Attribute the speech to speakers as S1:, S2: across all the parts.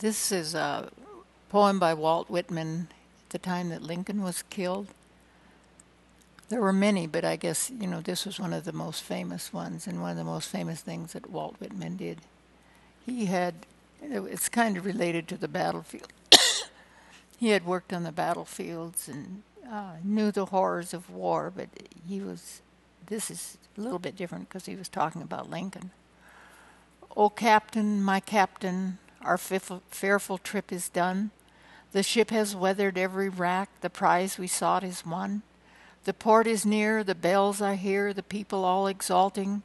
S1: This is a poem by Walt Whitman at the time that Lincoln was killed. There were many, but I guess, you know, this was one of the most famous ones and one of the most famous things that Walt Whitman did. He had, it's kind of related to the battlefield. he had worked on the battlefields and uh, knew the horrors of war, but he was, this is a little bit different because he was talking about Lincoln. O Captain, my Captain, our fearful trip is done. The ship has weathered every rack, the prize we sought is won. The port is near, the bells I hear, the people all exulting,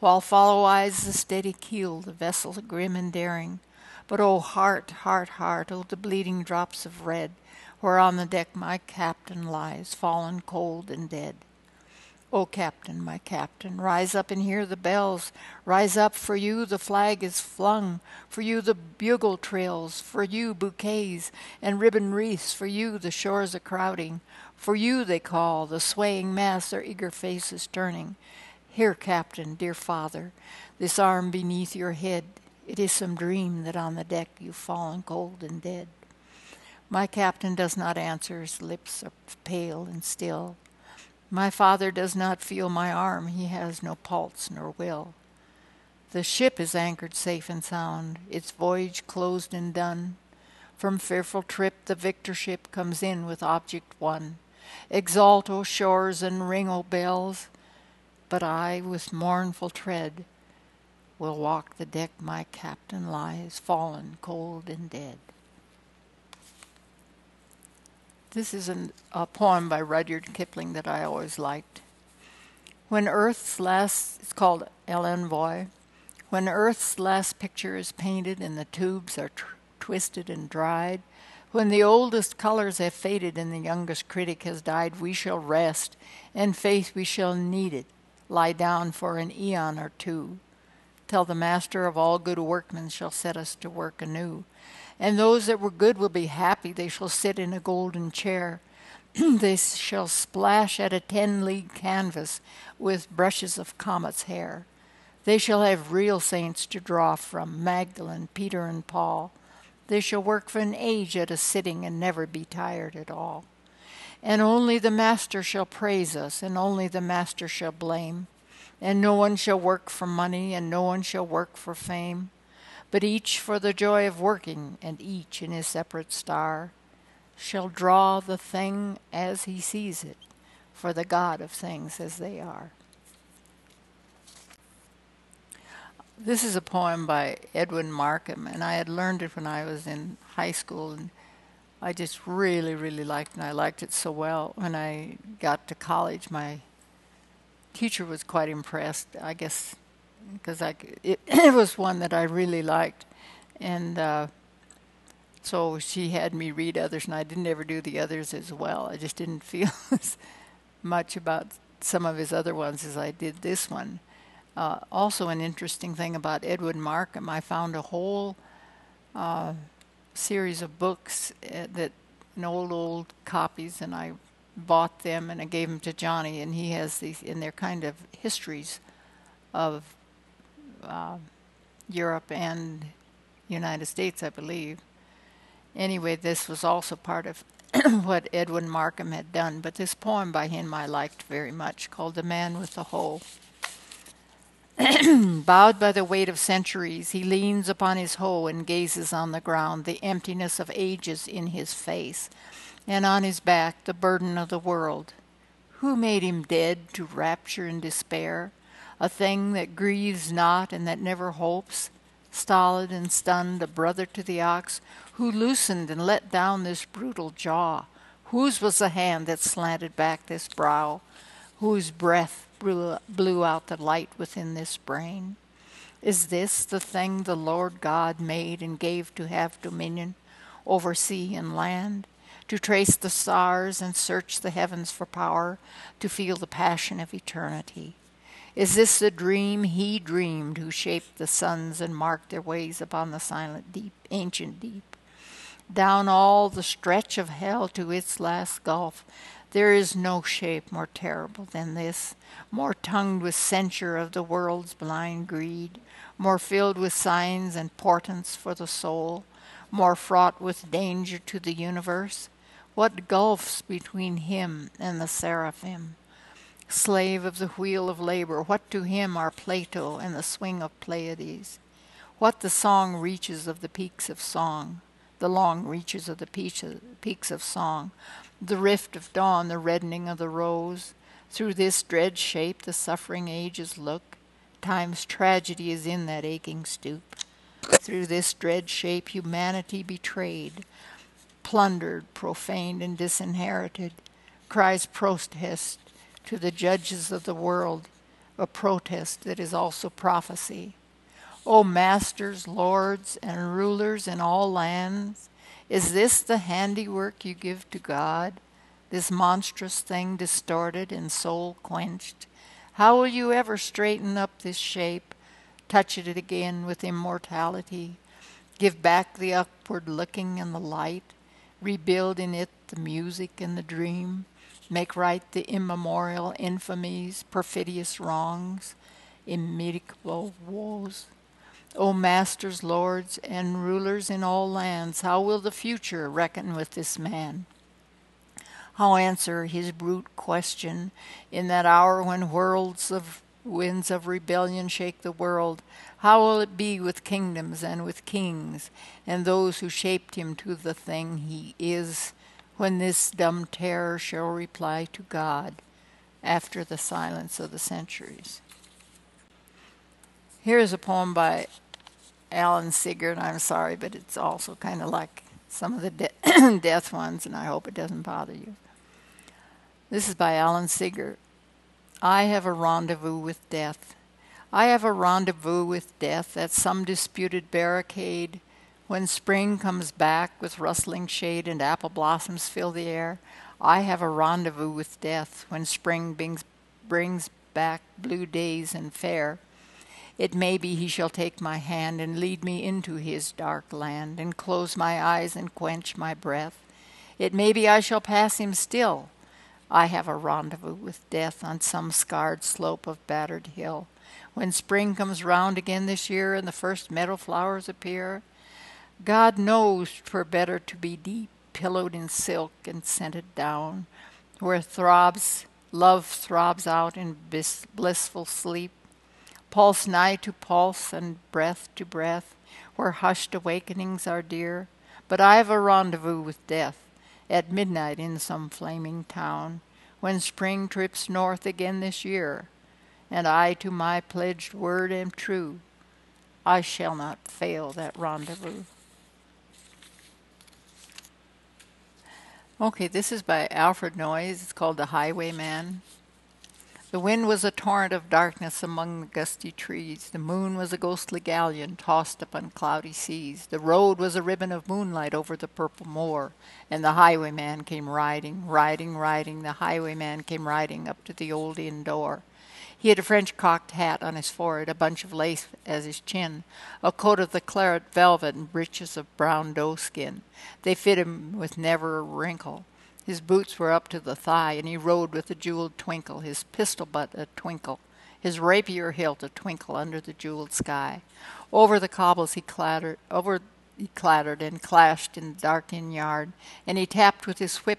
S1: while follow eyes the steady keel, the vessel grim and daring. But oh, heart, heart, heart, oh, the bleeding drops of red, where on the deck my captain lies, fallen cold and dead. O captain, my captain, rise up and hear the bells. Rise up, for you the flag is flung, for you the bugle trills, for you bouquets and ribbon wreaths, for you the shores are crowding. For you they call, the swaying mass, their eager faces turning. Here, captain, dear father, this arm beneath your head, it is some dream that on the deck you've fallen cold and dead. My captain does not answer, his lips are pale and still. My father does not feel my arm, he has no pulse nor will. The ship is anchored safe and sound, its voyage closed and done. From fearful trip the victor ship comes in with object won. Exalt, O shores, and ring, O bells. But I, with mournful tread, will walk the deck my captain lies, fallen, cold, and dead. This is an, a poem by Rudyard Kipling that I always liked. When Earth's last, it's called El L'Envoi, when Earth's last picture is painted and the tubes are tr- twisted and dried, when the oldest colors have faded and the youngest critic has died, we shall rest, and faith we shall need it, lie down for an eon or two, till the master of all good workmen shall set us to work anew. And those that were good will be happy, they shall sit in a golden chair. they shall splash at a ten league canvas with brushes of comet's hair. They shall have real saints to draw from Magdalene, Peter, and Paul. They shall work for an age at a sitting and never be tired at all. And only the Master shall praise us, and only the Master shall blame. And no one shall work for money, and no one shall work for fame, but each for the joy of working, and each in his separate star shall draw the thing as he sees it, for the God of things as they are. This is a poem by Edwin Markham, and I had learned it when I was in high school, and I just really, really liked it, and I liked it so well. When I got to college, my teacher was quite impressed, I guess, because it, it was one that I really liked, and uh, so she had me read others, and I didn't ever do the others as well. I just didn't feel as much about some of his other ones as I did this one. Uh, also, an interesting thing about Edwin Markham, I found a whole uh, series of books uh, that in old old copies, and I bought them and I gave them to Johnny, and he has these, and they're kind of histories of uh, Europe and United States, I believe. Anyway, this was also part of what Edwin Markham had done, but this poem by him I liked very much, called "The Man with the Hoe." Bowed by the weight of centuries, he leans upon his hoe and gazes on the ground, the emptiness of ages in his face, and on his back the burden of the world. Who made him dead to rapture and despair, a thing that grieves not and that never hopes? Stolid and stunned, a brother to the ox, who loosened and let down this brutal jaw? Whose was the hand that slanted back this brow? Whose breath blew out the light within this brain? Is this the thing the Lord God made and gave to have dominion over sea and land? To trace the stars and search the heavens for power, to feel the passion of eternity? Is this the dream he dreamed who shaped the suns and marked their ways upon the silent deep, ancient deep? Down all the stretch of hell to its last gulf, there is no shape more terrible than this, more tongued with censure of the world's blind greed, more filled with signs and portents for the soul, more fraught with danger to the universe? What gulfs between him and the seraphim? Slave of the wheel of labor, what to him are Plato and the swing of Pleiades? What the song reaches of the peaks of song, the long reaches of the peaks of song, the rift of dawn, the reddening of the rose? Through this dread shape the suffering ages look. Time's tragedy is in that aching stoop. Through this dread shape humanity betrayed, plundered, profaned, and disinherited, cries protest to the judges of the world, a protest that is also prophecy. O masters, lords, and rulers in all lands, is this the handiwork you give to God, this monstrous thing distorted and soul quenched? How will you ever straighten up this shape, touch it again with immortality, give back the upward looking and the light, rebuild in it the music and the dream? Make right the immemorial infamies, perfidious wrongs, immedicable woes. O masters, lords, and rulers in all lands, how will the future reckon with this man? How answer his brute question in that hour when whirls of winds of rebellion shake the world? How will it be with kingdoms and with kings and those who shaped him to the thing he is? When this dumb terror shall reply to God after the silence of the centuries. Here is a poem by Alan Seeger. I'm sorry, but it's also kind of like some of the de- death ones, and I hope it doesn't bother you. This is by Alan Seeger. I have a rendezvous with death. I have a rendezvous with death at some disputed barricade when spring comes back with rustling shade and apple blossoms fill the air, I have a rendezvous with death when spring brings, brings back blue days and fair. It may be he shall take my hand and lead me into his dark land and close my eyes and quench my breath. It may be I shall pass him still. I have a rendezvous with death on some scarred slope of battered hill. When spring comes round again this year and the first meadow flowers appear, God knows 'twere better to be deep, pillowed in silk and scented down, where throbs love throbs out in bis- blissful sleep, pulse nigh to pulse and breath to breath, where hushed awakenings are dear. But I've a rendezvous with death at midnight in some flaming town, when spring trips north again this year, and I to my pledged word am true. I shall not fail that rendezvous. Okay, this is by Alfred Noyes. It's called The Highwayman. The wind was a torrent of darkness among the gusty trees. The moon was a ghostly galleon tossed upon cloudy seas. The road was a ribbon of moonlight over the purple moor. And the highwayman came riding, riding, riding. The highwayman came riding up to the old inn door. He had a French cocked hat on his forehead, a bunch of lace as his chin, a coat of the claret velvet, and breeches of brown doe skin. They fit him with never a wrinkle. His boots were up to the thigh, and he rode with a jeweled twinkle, his pistol butt a twinkle, his rapier hilt a twinkle under the jeweled sky. Over the cobbles he clattered, over he clattered and clashed in the dark inn yard, and he tapped with his whip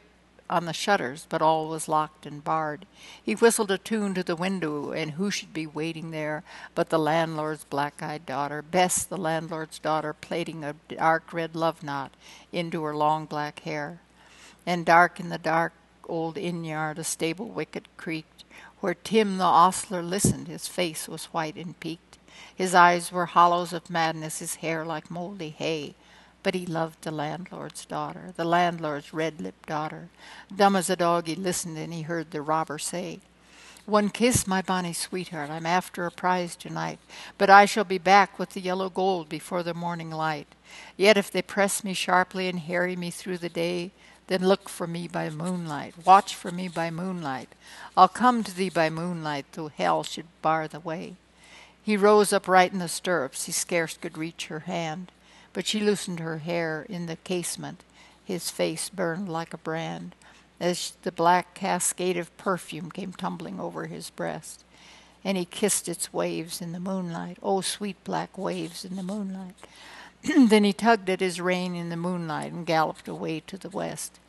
S1: on the shutters, but all was locked and barred. He whistled a tune to the window, and who should be waiting there but the landlord's black eyed daughter, Bess, the landlord's daughter, plaiting a dark red love knot into her long black hair. And dark in the dark old inn yard a stable wicket creaked, where Tim the ostler listened, his face was white and peaked. His eyes were hollows of madness, his hair like mouldy hay. But he loved the landlord's daughter, the landlord's red lipped daughter. Dumb as a dog, he listened and he heard the robber say, One kiss, my bonny sweetheart, I'm after a prize tonight, but I shall be back with the yellow gold before the morning light. Yet if they press me sharply and harry me through the day, then look for me by moonlight, watch for me by moonlight. I'll come to thee by moonlight, though hell should bar the way. He rose upright in the stirrups, he scarce could reach her hand but she loosened her hair in the casement. His face burned like a brand as the black cascade of perfume came tumbling over his breast. And he kissed its waves in the moonlight. Oh, sweet black waves in the moonlight. then he tugged at his rein in the moonlight and galloped away to the west.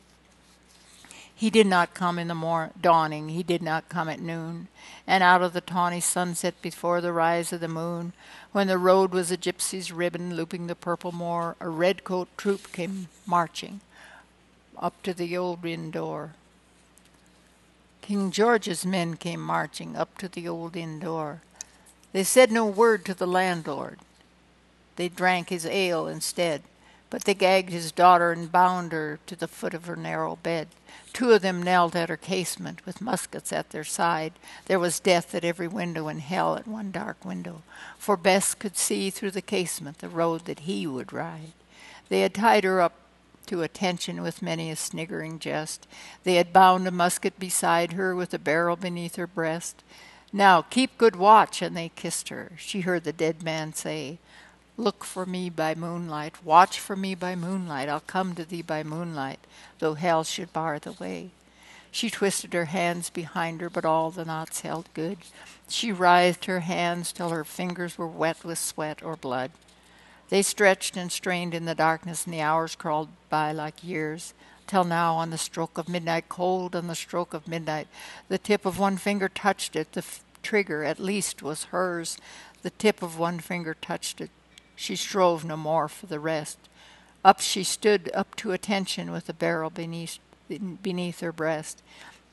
S1: He did not come in the mor- dawning, he did not come at noon, and out of the tawny sunset before the rise of the moon, when the road was a gypsy's ribbon looping the purple moor, a red coat troop came marching up to the old inn door. King George's men came marching up to the old inn door. They said no word to the landlord. They drank his ale instead, but they gagged his daughter and bound her to the foot of her narrow bed. Two of them knelt at her casement with muskets at their side. There was death at every window and hell at one dark window, for Bess could see through the casement the road that he would ride. They had tied her up to attention with many a sniggering jest. They had bound a musket beside her with a barrel beneath her breast. Now keep good watch, and they kissed her. She heard the dead man say, Look for me by moonlight, watch for me by moonlight, I'll come to thee by moonlight, though hell should bar the way. She twisted her hands behind her, but all the knots held good. She writhed her hands till her fingers were wet with sweat or blood. They stretched and strained in the darkness, and the hours crawled by like years, till now, on the stroke of midnight, cold on the stroke of midnight, the tip of one finger touched it. The f- trigger, at least, was hers. The tip of one finger touched it. She strove no more for the rest. Up she stood, up to attention, with the barrel beneath, beneath her breast.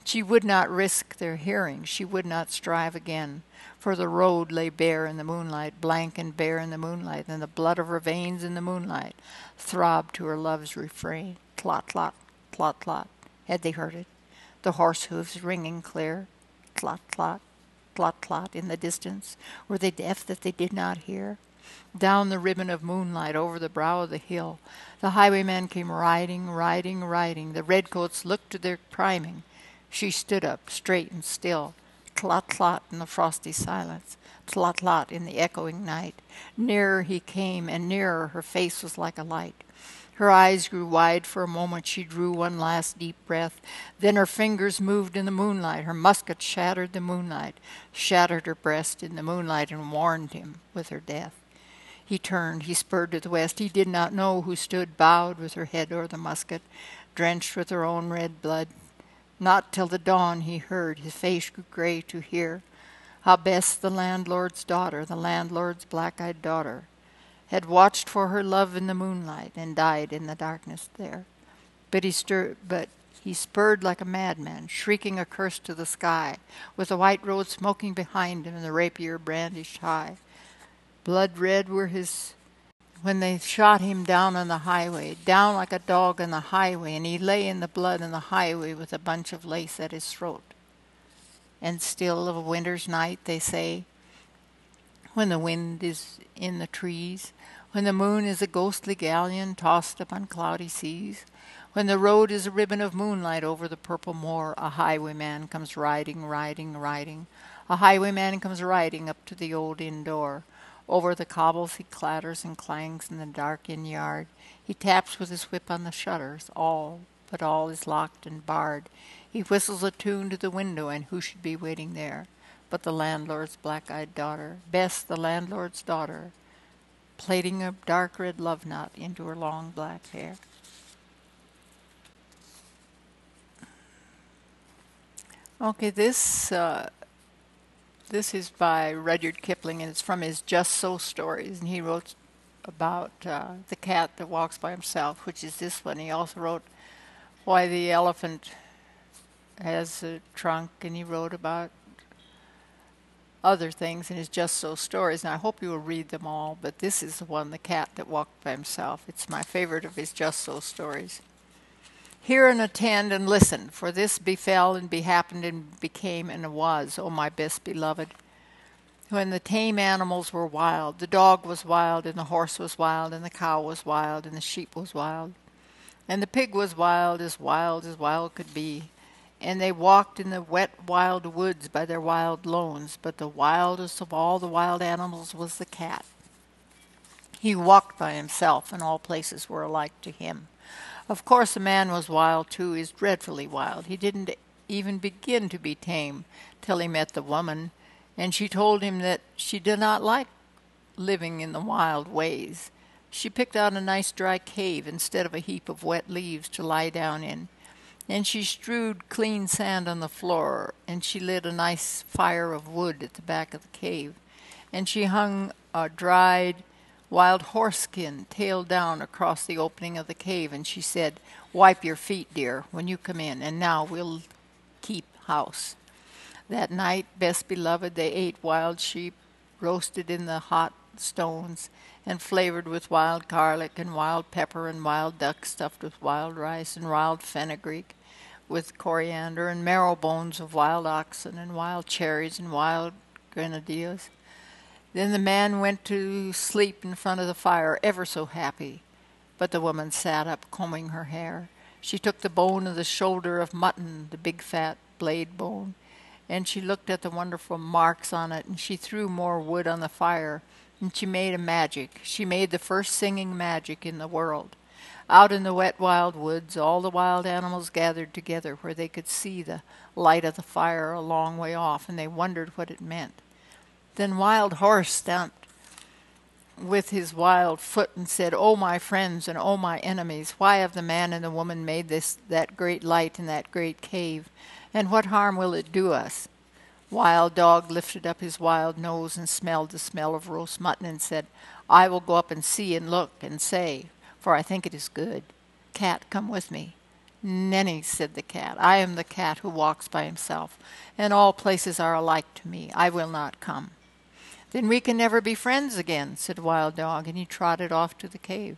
S1: She would not risk their hearing, she would not strive again, for the road lay bare in the moonlight, blank and bare in the moonlight, and the blood of her veins in the moonlight throbbed to her love's refrain. Tlot, tlot, tlot, tlot. Had they heard it? The horse hoofs ringing clear. Tlot, tlot, tlot, tlot in the distance. Were they deaf that they did not hear? Down the ribbon of moonlight over the brow of the hill. The highwayman came riding, riding, riding. The redcoats looked to their priming. She stood up, straight and still. Tlot tlot in the frosty silence. Tlot tlot in the echoing night. Nearer he came, and nearer her face was like a light. Her eyes grew wide for a moment. She drew one last deep breath. Then her fingers moved in the moonlight. Her musket shattered the moonlight, shattered her breast in the moonlight, and warned him with her death. He turned, he spurred to the west. He did not know who stood bowed with her head o'er the musket, drenched with her own red blood. Not till the dawn he heard, his face grew gray to hear, how Bess, the landlord's daughter, the landlord's black eyed daughter, had watched for her love in the moonlight and died in the darkness there. But he stirred, but he spurred like a madman, shrieking a curse to the sky, with the white road smoking behind him and the rapier brandished high. Blood red were his when they shot him down on the highway, down like a dog on the highway, and he lay in the blood on the highway with a bunch of lace at his throat. And still of a winter's night, they say, when the wind is in the trees, when the moon is a ghostly galleon tossed upon cloudy seas, when the road is a ribbon of moonlight over the purple moor, a highwayman comes riding, riding, riding. A highwayman comes riding up to the old inn door. Over the cobbles he clatters and clangs in the dark inn yard. He taps with his whip on the shutters. All, but all is locked and barred. He whistles a tune to the window, and who should be waiting there but the landlord's black eyed daughter, Bess, the landlord's daughter, plaiting a dark red love knot into her long black hair. Okay, this uh, this is by Rudyard Kipling, and it's from his Just So stories. And he wrote about uh, the cat that walks by himself, which is this one. He also wrote Why the Elephant Has a Trunk, and he wrote about other things in his Just So stories. And I hope you will read them all, but this is the one, The Cat That Walked by Himself. It's my favorite of his Just So stories. Hear and attend and listen, for this befell and behappened and became and was, O my best beloved. When the tame animals were wild, the dog was wild, and the horse was wild, and the cow was wild, and the sheep was wild, and the pig was wild, as wild as wild could be. And they walked in the wet, wild woods by their wild lones, but the wildest of all the wild animals was the cat. He walked by himself, and all places were alike to him. Of course, the man was wild too, is dreadfully wild. He didn't even begin to be tame till he met the woman, and she told him that she did not like living in the wild ways. She picked out a nice dry cave instead of a heap of wet leaves to lie down in. And she strewed clean sand on the floor, and she lit a nice fire of wood at the back of the cave. And she hung a dried wild horse skin tail down across the opening of the cave, and she said, Wipe your feet, dear, when you come in, and now we'll keep house. That night, best beloved, they ate wild sheep, roasted in the hot stones, and flavored with wild garlic and wild pepper and wild duck stuffed with wild rice and wild fenugreek with coriander and marrow bones of wild oxen and wild cherries and wild grenadillas. Then the man went to sleep in front of the fire, ever so happy. But the woman sat up, combing her hair. She took the bone of the shoulder of mutton, the big fat blade bone, and she looked at the wonderful marks on it, and she threw more wood on the fire, and she made a magic. She made the first singing magic in the world. Out in the wet wild woods, all the wild animals gathered together where they could see the light of the fire a long way off, and they wondered what it meant. Then Wild Horse stamped with his wild foot and said, "O my friends and O my enemies, why have the man and the woman made this that great light in that great cave? And what harm will it do us? Wild Dog lifted up his wild nose and smelled the smell of roast mutton and said, I will go up and see and look and say, for I think it is good. Cat, come with me. Nenny, said the cat, I am the cat who walks by himself, and all places are alike to me. I will not come. Then we can never be friends again, said Wild Dog, and he trotted off to the cave.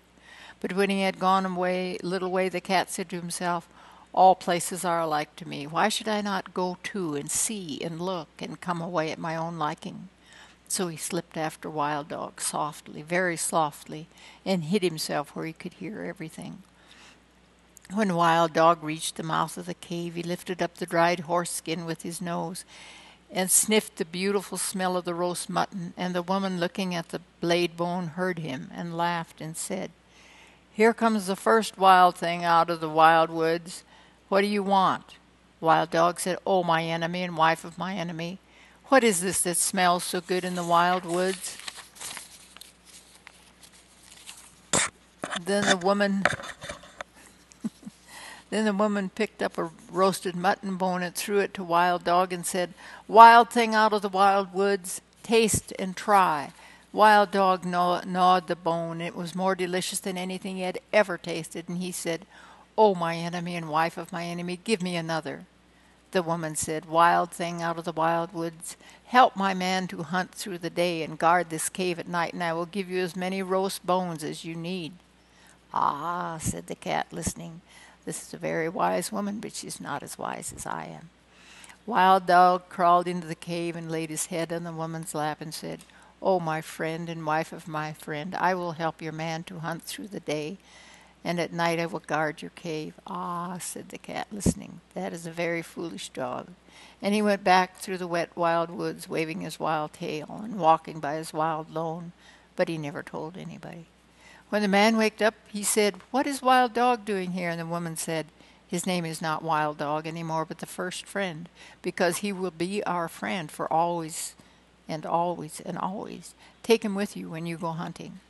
S1: But when he had gone away, little way, the cat said to himself, all places are alike to me. Why should I not go too and see and look and come away at my own liking? So he slipped after Wild Dog softly, very softly, and hid himself where he could hear everything. When Wild Dog reached the mouth of the cave, he lifted up the dried horse skin with his nose and sniffed the beautiful smell of the roast mutton, and the woman looking at the blade bone heard him and laughed and said, Here comes the first wild thing out of the wild woods. What do you want? Wild Dog said, Oh, my enemy and wife of my enemy, what is this that smells so good in the wild woods? Then the woman Then the woman picked up a roasted mutton bone and threw it to Wild Dog and said, Wild thing out of the wild woods, taste and try. Wild Dog gnaw- gnawed the bone. It was more delicious than anything he had ever tasted, and he said, O my enemy and wife of my enemy, give me another. The woman said, Wild thing out of the wild woods, help my man to hunt through the day and guard this cave at night, and I will give you as many roast bones as you need. Ah, said the cat, listening, this is a very wise woman, but she's not as wise as I am. Wild Dog crawled into the cave and laid his head on the woman's lap and said, Oh, my friend and wife of my friend, I will help your man to hunt through the day and at night I will guard your cave. Ah, said the cat, listening, that is a very foolish dog. And he went back through the wet wild woods, waving his wild tail and walking by his wild lone, but he never told anybody. When the man waked up, he said, What is Wild Dog doing here? And the woman said, His name is not Wild Dog any more, but the first friend, because he will be our friend for always and always and always. Take him with you when you go hunting.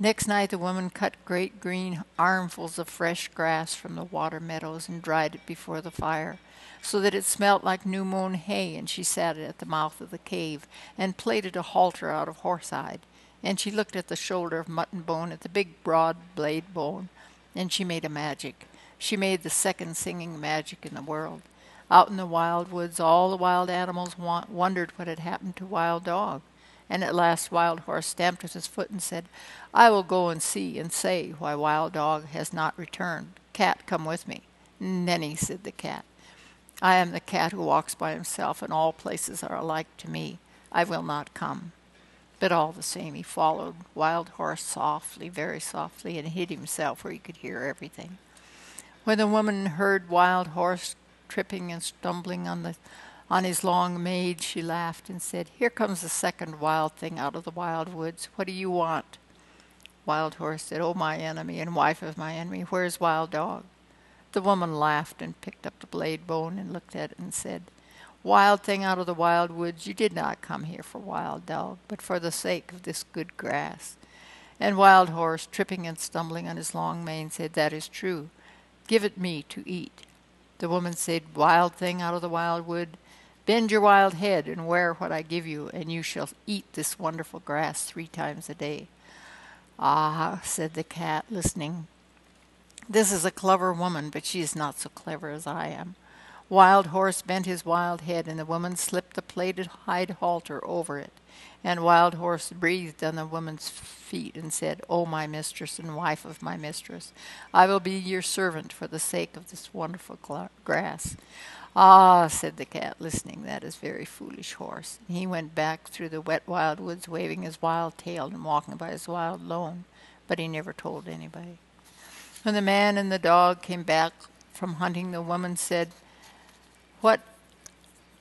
S1: Next night the woman cut great green armfuls of fresh grass from the water meadows and dried it before the fire, so that it smelt like new mown hay, and she sat it at the mouth of the cave and plaited a halter out of horsehide, and she looked at the shoulder of mutton bone, at the big broad blade bone, and she made a magic. She made the second singing magic in the world. Out in the wild woods all the wild animals wa- wondered what had happened to Wild Dog. And at last Wild Horse stamped with his foot and said, I will go and see and say why Wild Dog has not returned. Cat, come with me. Nenny, said the cat. I am the cat who walks by himself, and all places are alike to me. I will not come. But all the same, he followed Wild Horse softly, very softly, and hid himself where he could hear everything. When the woman heard Wild Horse tripping and stumbling on the on his long made, she laughed and said, Here comes the second wild thing out of the wild woods. What do you want? Wild Horse said, Oh, my enemy and wife of my enemy, where's Wild Dog? The woman laughed and picked up the blade bone and looked at it and said, Wild thing out of the wild woods, you did not come here for Wild Dog, but for the sake of this good grass. And Wild Horse, tripping and stumbling on his long mane, said, That is true. Give it me to eat. The woman said, Wild thing out of the wild wood, bend your wild head and wear what I give you, and you shall eat this wonderful grass three times a day. Ah, said the cat, listening. This is a clever woman, but she is not so clever as I am. Wild Horse bent his wild head, and the woman slipped the plaited hide halter over it. And Wild Horse breathed on the woman's feet and said, O my mistress and wife of my mistress, I will be your servant for the sake of this wonderful grass. Ah, said the cat, listening, that is very foolish horse. He went back through the wet wild woods, waving his wild tail and walking by his wild lone, but he never told anybody. When the man and the dog came back from hunting, the woman said, What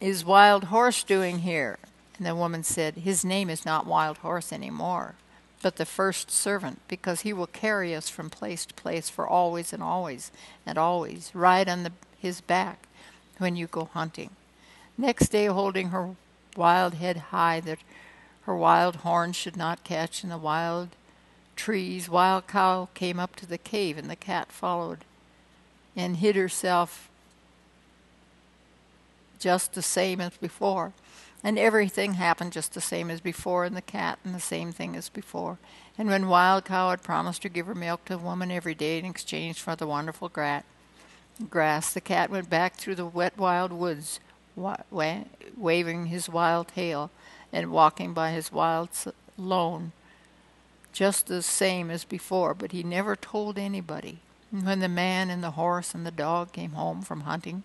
S1: is Wild Horse doing here? And the woman said, His name is not Wild Horse any more, but the first servant, because he will carry us from place to place for always and always and always, ride on the, his back when you go hunting. Next day, holding her wild head high that her wild horns should not catch in the wild trees, Wild Cow came up to the cave, and the cat followed and hid herself just the same as before. And everything happened just the same as before, and the cat and the same thing as before. And when Wild Cow had promised to give her milk to the woman every day in exchange for the wonderful grat, grass, the cat went back through the wet wild woods, wa- wa- waving his wild tail and walking by his wild lone, just the same as before, but he never told anybody. And when the man and the horse and the dog came home from hunting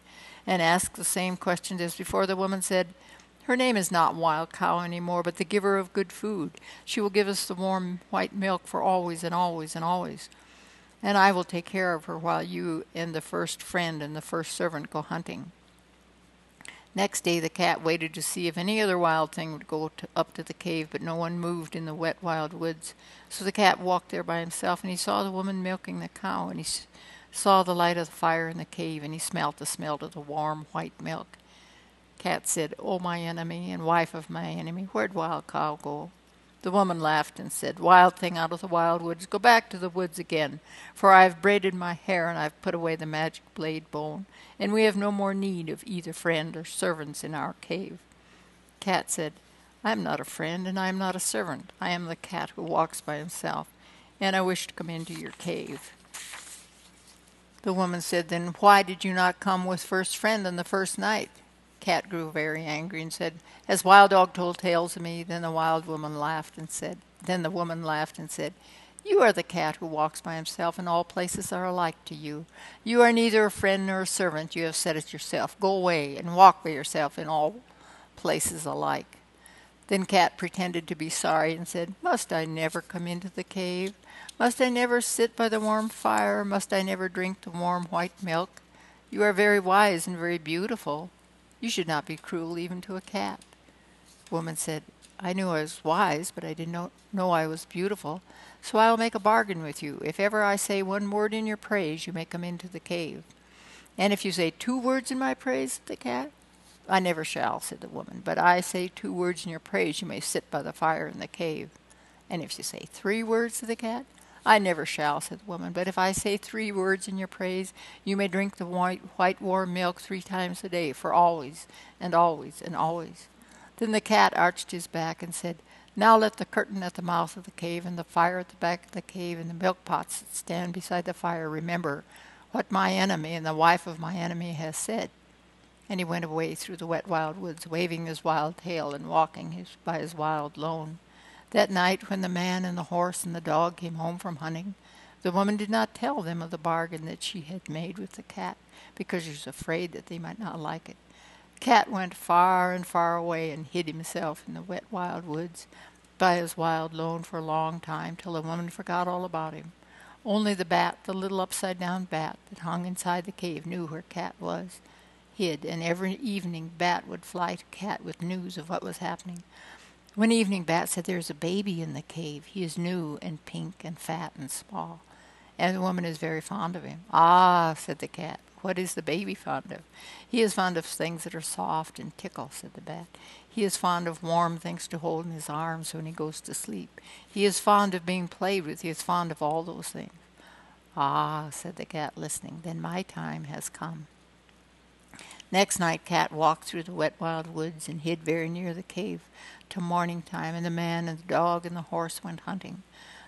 S1: and asked the same questions as before, the woman said, her name is not Wild Cow any more, but the giver of good food. She will give us the warm white milk for always and always and always and I will take care of her while you and the first friend and the first servant go hunting. Next day the cat waited to see if any other wild thing would go to, up to the cave, but no one moved in the wet wild woods. So the cat walked there by himself, and he saw the woman milking the cow, and he saw the light of the fire in the cave, and he smelt the smell of the warm white milk. Cat said, "O oh, my enemy and wife of my enemy, where'd Wild Cow go?" The woman laughed and said, Wild thing out of the wild woods, go back to the woods again, for I have braided my hair and I have put away the magic blade bone, and we have no more need of either friend or servants in our cave. Cat said, I am not a friend and I am not a servant. I am the cat who walks by himself, and I wish to come into your cave. The woman said, Then why did you not come with first friend on the first night? cat grew very angry and said, As Wild Dog told tales of me? Then the wild woman laughed and said, Then the woman laughed and said, You are the cat who walks by himself, and all places are alike to you. You are neither a friend nor a servant. You have said it yourself. Go away and walk by yourself in all places alike. Then Cat pretended to be sorry and said, Must I never come into the cave? Must I never sit by the warm fire? Must I never drink the warm white milk? You are very wise and very beautiful. You should not be cruel even to a cat. The woman said, I knew I was wise, but I didn't know, know I was beautiful. So I will make a bargain with you. If ever I say one word in your praise, you may come into the cave. And if you say two words in my praise, the cat, I never shall, said the woman. But I say two words in your praise, you may sit by the fire in the cave. And if you say three words, to the cat, I never shall, said the woman, but if I say three words in your praise, you may drink the white, white warm milk three times a day, for always, and always, and always. Then the cat arched his back and said, Now let the curtain at the mouth of the cave, and the fire at the back of the cave, and the milk pots that stand beside the fire remember what my enemy and the wife of my enemy has said. And he went away through the wet wild woods, waving his wild tail and walking his, by his wild lone. That night, when the man and the horse and the dog came home from hunting, the woman did not tell them of the bargain that she had made with the cat, because she was afraid that they might not like it. Cat went far and far away and hid himself in the wet wild woods by his wild lone for a long time, till the woman forgot all about him. Only the bat, the little upside down bat that hung inside the cave, knew where Cat was, hid, and every evening Bat would fly to Cat with news of what was happening. One evening, Bat said, There's a baby in the cave. He is new and pink and fat and small. And the woman is very fond of him. Ah, said the cat, what is the baby fond of? He is fond of things that are soft and tickle, said the bat. He is fond of warm things to hold in his arms when he goes to sleep. He is fond of being played with. He is fond of all those things. Ah, said the cat, listening, then my time has come. Next night, Cat walked through the wet wild woods and hid very near the cave till morning time, and the man and the dog and the horse went hunting.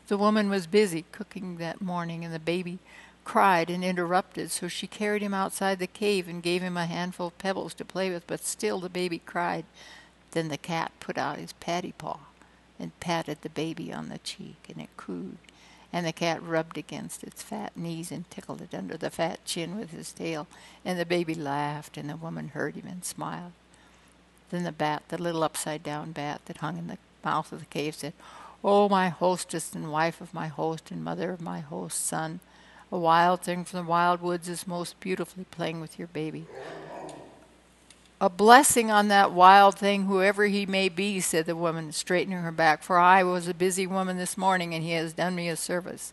S1: The woman was busy cooking that morning, and the baby cried and interrupted, so she carried him outside the cave and gave him a handful of pebbles to play with, but still the baby cried. Then the cat put out his patty paw and patted the baby on the cheek, and it cooed and the cat rubbed against its fat knees and tickled it under the fat chin with his tail, and the baby laughed, and the woman heard him and smiled. Then the bat, the little upside down bat that hung in the mouth of the cave, said, Oh, my hostess and wife of my host and mother of my host's son, a wild thing from the wild woods is most beautifully playing with your baby. A blessing on that wild thing, whoever he may be, said the woman, straightening her back, for I was a busy woman this morning, and he has done me a service.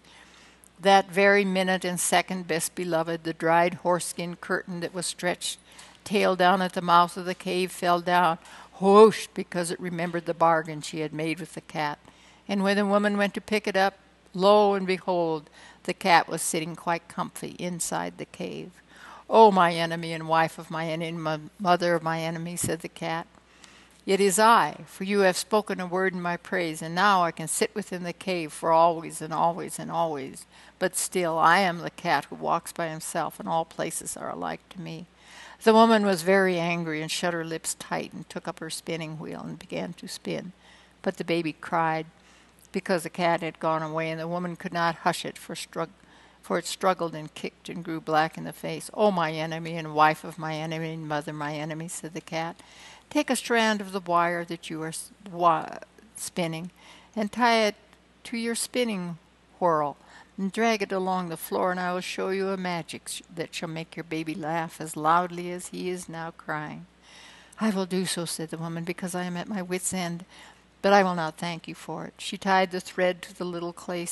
S1: That very minute and second, best beloved, the dried horseskin curtain that was stretched tail down at the mouth of the cave fell down, whoosh, because it remembered the bargain she had made with the cat. And when the woman went to pick it up, lo and behold, the cat was sitting quite comfy inside the cave. Oh, my enemy and wife of my enemy, and mother of my enemy, said the cat. It is I, for you have spoken a word in my praise, and now I can sit within the cave for always and always and always. But still, I am the cat who walks by himself, and all places are alike to me. The woman was very angry and shut her lips tight and took up her spinning wheel and began to spin. But the baby cried because the cat had gone away, and the woman could not hush it for struggle for it struggled and kicked and grew black in the face. Oh, my enemy and wife of my enemy and mother my enemy, said the cat, take a strand of the wire that you are spinning and tie it to your spinning whorl and drag it along the floor, and I will show you a magic sh- that shall make your baby laugh as loudly as he is now crying. I will do so, said the woman, because I am at my wit's end, but I will not thank you for it. She tied the thread to the little clay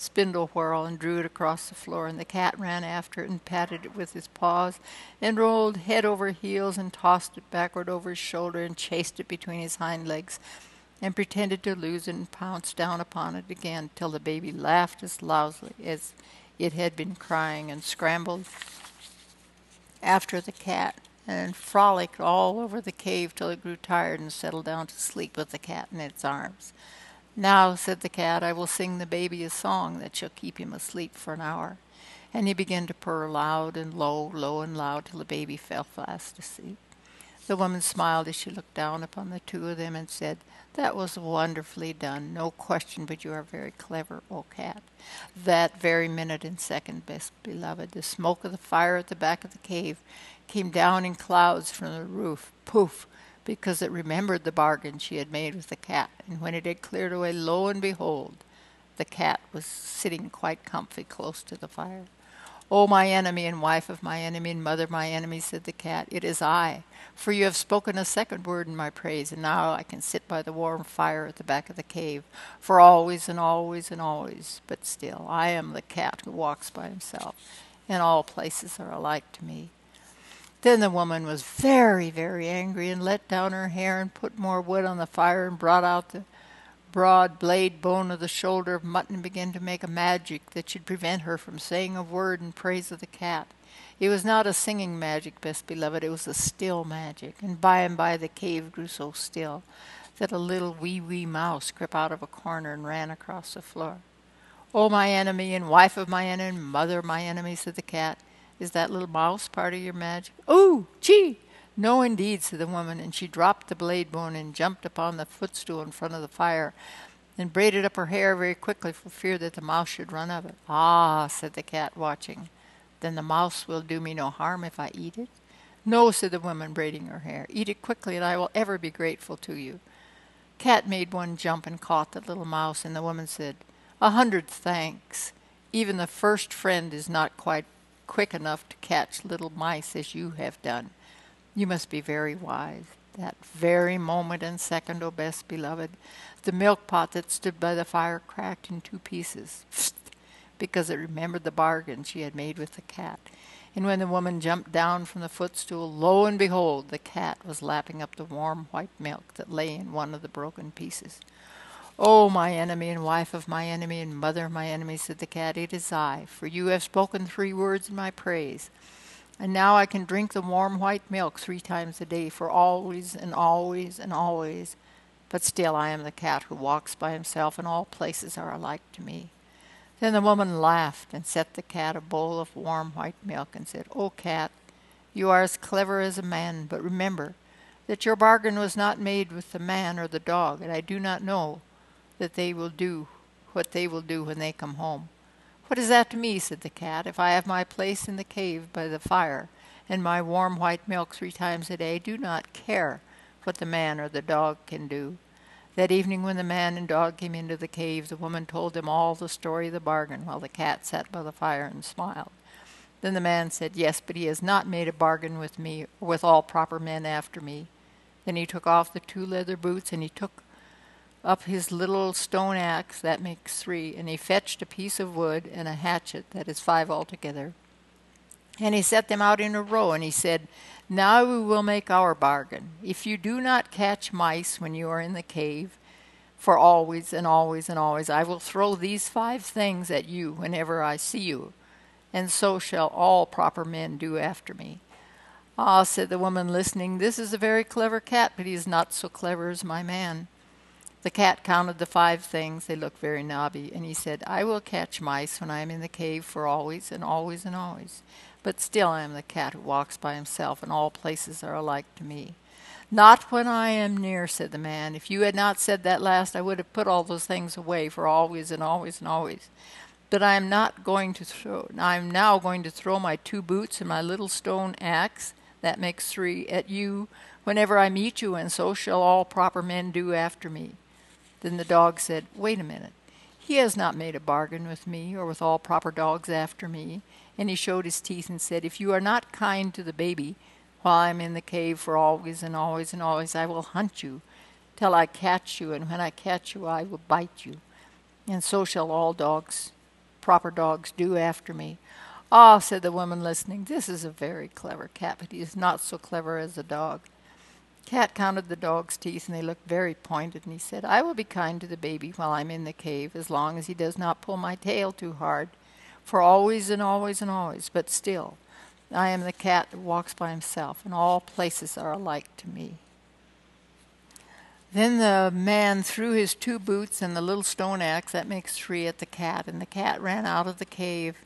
S1: spindle whorl and drew it across the floor, and the cat ran after it and patted it with his paws, and rolled head over heels and tossed it backward over his shoulder and chased it between his hind legs, and pretended to lose it and pounced down upon it again till the baby laughed as loudly as it had been crying and scrambled after the cat and frolicked all over the cave till it grew tired and settled down to sleep with the cat in its arms. Now, said the cat, I will sing the baby a song that shall keep him asleep for an hour. And he began to purr loud and low, low and loud, till the baby fell fast asleep. The woman smiled as she looked down upon the two of them and said, That was wonderfully done, no question, but you are very clever, O cat. That very minute and second, best beloved, the smoke of the fire at the back of the cave came down in clouds from the roof. Poof! Because it remembered the bargain she had made with the cat, and when it had cleared away, lo and behold, the cat was sitting quite comfy close to the fire. O my enemy and wife of my enemy and mother of my enemy, said the cat, it is I, for you have spoken a second word in my praise, and now I can sit by the warm fire at the back of the cave, for always and always and always. But still, I am the cat who walks by himself, and all places are alike to me. Then the woman was very, very angry and let down her hair and put more wood on the fire and brought out the broad blade bone of the shoulder of mutton and began to make a magic that should prevent her from saying a word in praise of the cat. It was not a singing magic, best beloved, it was a still magic, and by and by the cave grew so still that a little wee wee mouse crept out of a corner and ran across the floor. Oh, my enemy and wife of my enemy, and mother of my enemy, said the cat, is that little mouse part of your magic? Oh, gee! No, indeed, said the woman, and she dropped the blade bone and jumped upon the footstool in front of the fire, and braided up her hair very quickly for fear that the mouse should run of it. Ah, said the cat, watching. Then the mouse will do me no harm if I eat it? No, said the woman, braiding her hair. Eat it quickly, and I will ever be grateful to you. Cat made one jump and caught the little mouse, and the woman said, A hundred thanks. Even the first friend is not quite quick enough to catch little mice as you have done. You must be very wise. That very moment and second, O best beloved, the milk pot that stood by the fire cracked in two pieces. because it remembered the bargain she had made with the cat. And when the woman jumped down from the footstool, lo and behold, the cat was lapping up the warm white milk that lay in one of the broken pieces. O my enemy and wife of my enemy and mother of my enemy, said the cat, it is I, for you have spoken three words in my praise. And now I can drink the warm white milk three times a day for always and always and always. But still I am the cat who walks by himself, and all places are alike to me. Then the woman laughed and set the cat a bowl of warm white milk and said, O cat, you are as clever as a man, but remember that your bargain was not made with the man or the dog, and I do not know that they will do what they will do when they come home. What is that to me? said the cat. If I have my place in the cave by the fire, and my warm white milk three times a day, do not care what the man or the dog can do. That evening, when the man and dog came into the cave, the woman told them all the story of the bargain, while the cat sat by the fire and smiled. Then the man said, Yes, but he has not made a bargain with me, or with all proper men after me. Then he took off the two leather boots, and he took up his little stone axe, that makes three, and he fetched a piece of wood and a hatchet, that is five altogether. And he set them out in a row, and he said, Now we will make our bargain. If you do not catch mice when you are in the cave, for always and always and always, I will throw these five things at you whenever I see you, and so shall all proper men do after me. Ah, said the woman, listening, this is a very clever cat, but he is not so clever as my man. The cat counted the five things. They looked very knobby. And he said, I will catch mice when I am in the cave for always and always and always. But still I am the cat who walks by himself, and all places are alike to me. Not when I am near, said the man. If you had not said that last, I would have put all those things away for always and always and always. But I am not going to throw. I am now going to throw my two boots and my little stone axe, that makes three, at you whenever I meet you, and so shall all proper men do after me. Then the dog said, Wait a minute. He has not made a bargain with me, or with all proper dogs after me. And he showed his teeth and said, If you are not kind to the baby while I am in the cave for always and always and always, I will hunt you till I catch you, and when I catch you, I will bite you. And so shall all dogs, proper dogs, do after me. Ah, said the woman listening, this is a very clever cat, but he is not so clever as a dog. Cat counted the dog's teeth, and they looked very pointed, and he said, I will be kind to the baby while I'm in the cave, as long as he does not pull my tail too hard, for always and always and always, but still, I am the cat that walks by himself, and all places are alike to me. Then the man threw his two boots and the little stone axe, that makes three, at the cat, and the cat ran out of the cave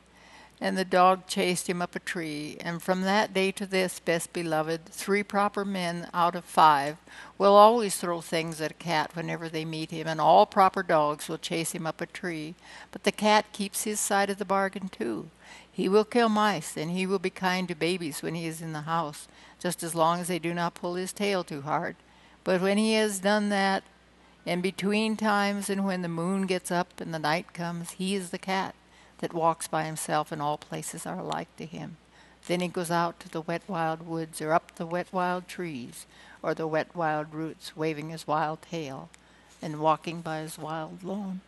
S1: and the dog chased him up a tree. And from that day to this, best beloved, three proper men out of five will always throw things at a cat whenever they meet him, and all proper dogs will chase him up a tree. But the cat keeps his side of the bargain too. He will kill mice, and he will be kind to babies when he is in the house, just as long as they do not pull his tail too hard. But when he has done that, and between times and when the moon gets up and the night comes, he is the cat that walks by himself and all places are alike to him. Then he goes out to the wet wild woods or up the wet wild trees or the wet wild roots, waving his wild tail and walking by his wild lawn.